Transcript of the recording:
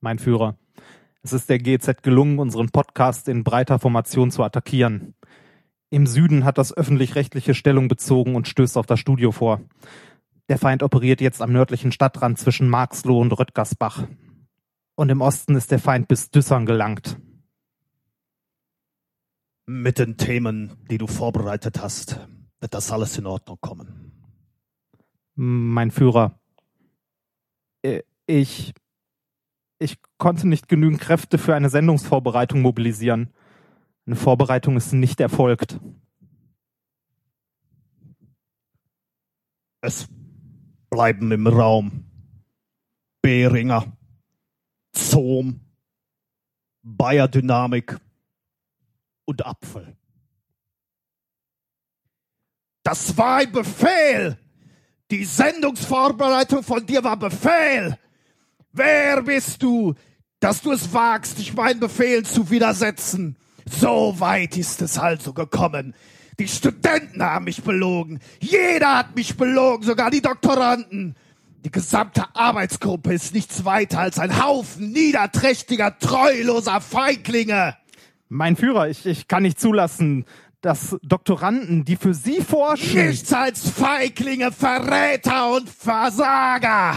Mein Führer, es ist der GZ gelungen, unseren Podcast in breiter Formation zu attackieren. Im Süden hat das öffentlich-rechtliche Stellung bezogen und stößt auf das Studio vor. Der Feind operiert jetzt am nördlichen Stadtrand zwischen Marxloh und Röttgersbach. Und im Osten ist der Feind bis Düssern gelangt. Mit den Themen, die du vorbereitet hast, wird das alles in Ordnung kommen. Mein Führer, äh, ich, ich konnte nicht genügend Kräfte für eine Sendungsvorbereitung mobilisieren. Eine Vorbereitung ist nicht erfolgt. Es bleiben im Raum Behringer, Zoom, Bayer Dynamik und Apfel. Das war ein Befehl. Die Sendungsvorbereitung von dir war Befehl. Wer bist du, dass du es wagst, dich meinen Befehlen zu widersetzen? So weit ist es also gekommen. Die Studenten haben mich belogen. Jeder hat mich belogen, sogar die Doktoranden. Die gesamte Arbeitsgruppe ist nichts weiter als ein Haufen niederträchtiger, treuloser Feiglinge. Mein Führer, ich, ich kann nicht zulassen, dass Doktoranden, die für Sie forschen. Nichts als Feiglinge, Verräter und Versager.